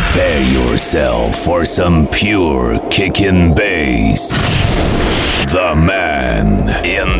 Prepare yourself for some pure kickin' bass. The man in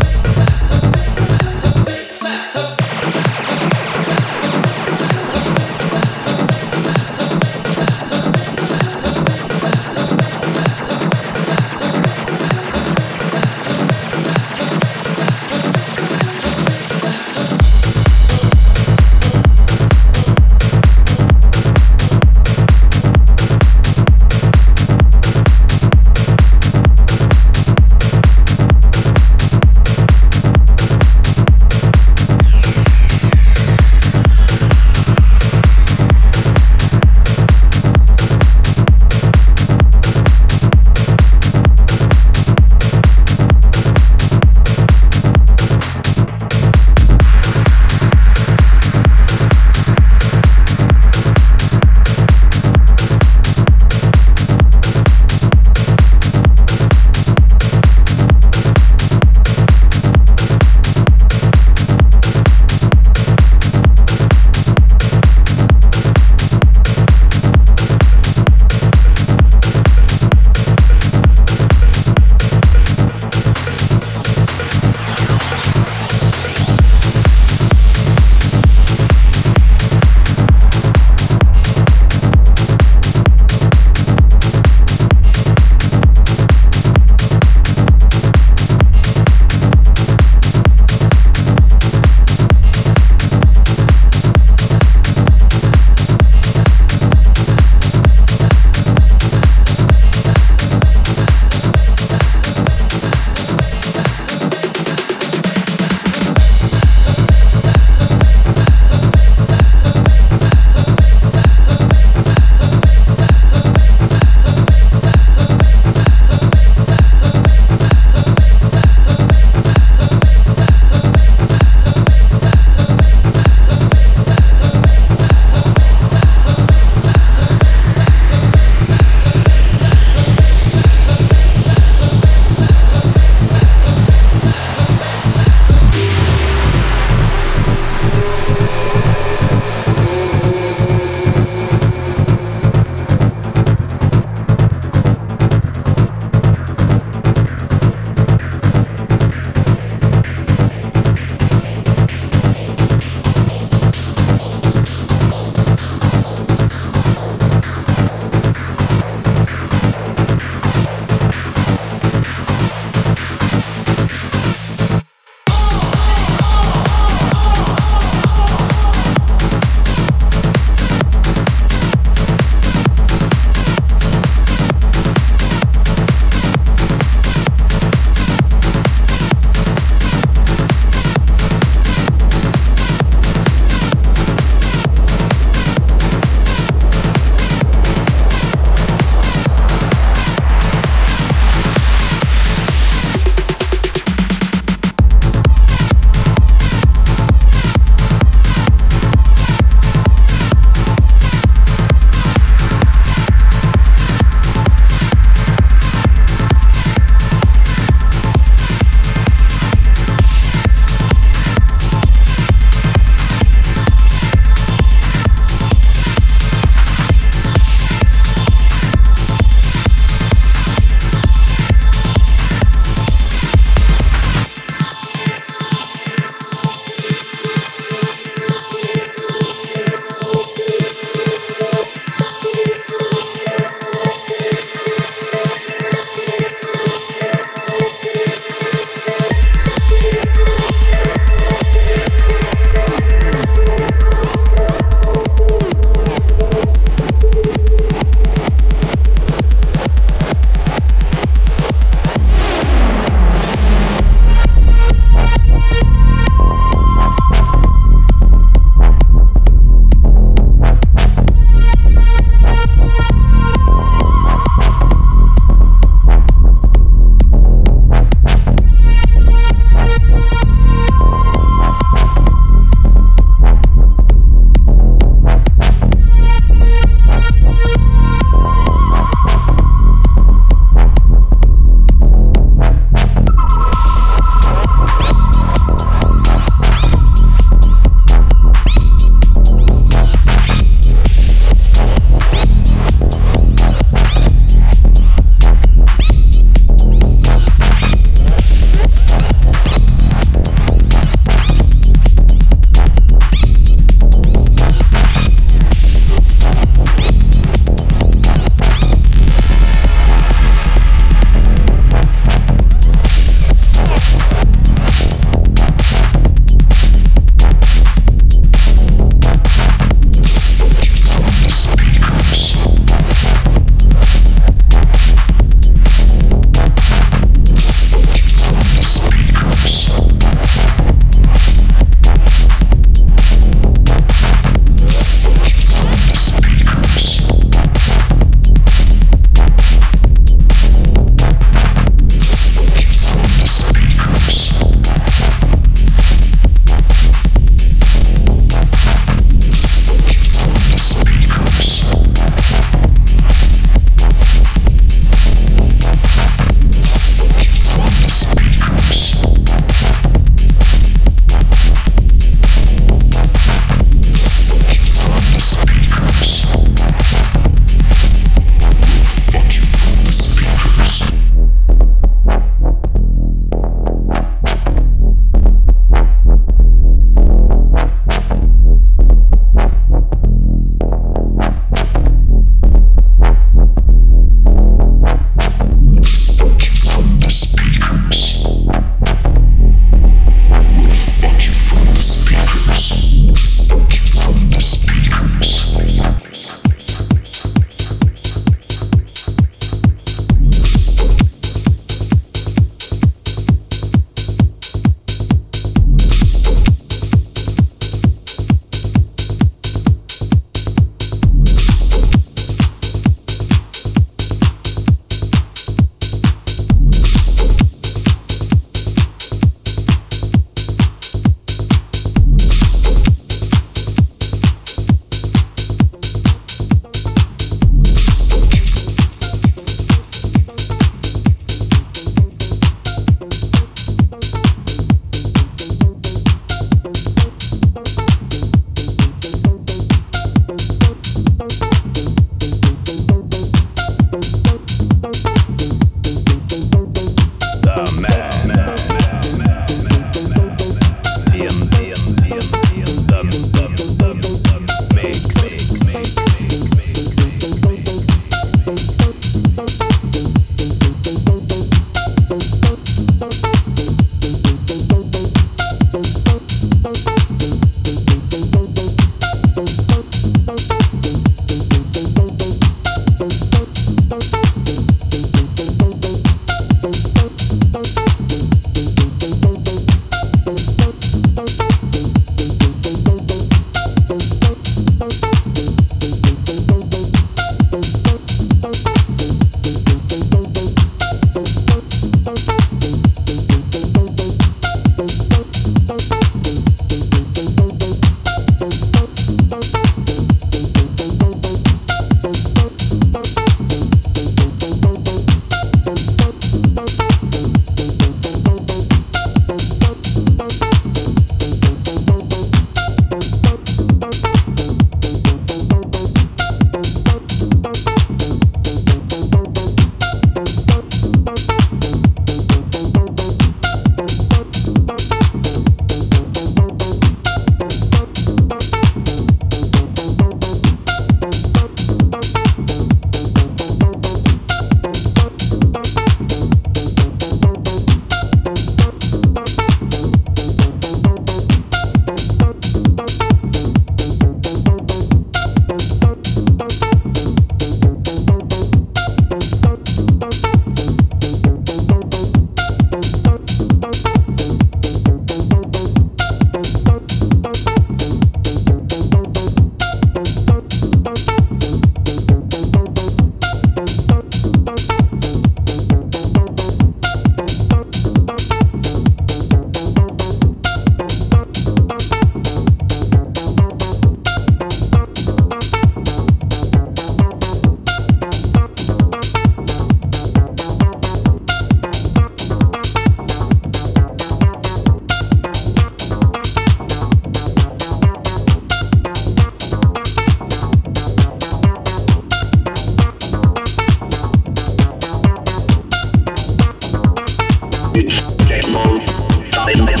It's game on. Time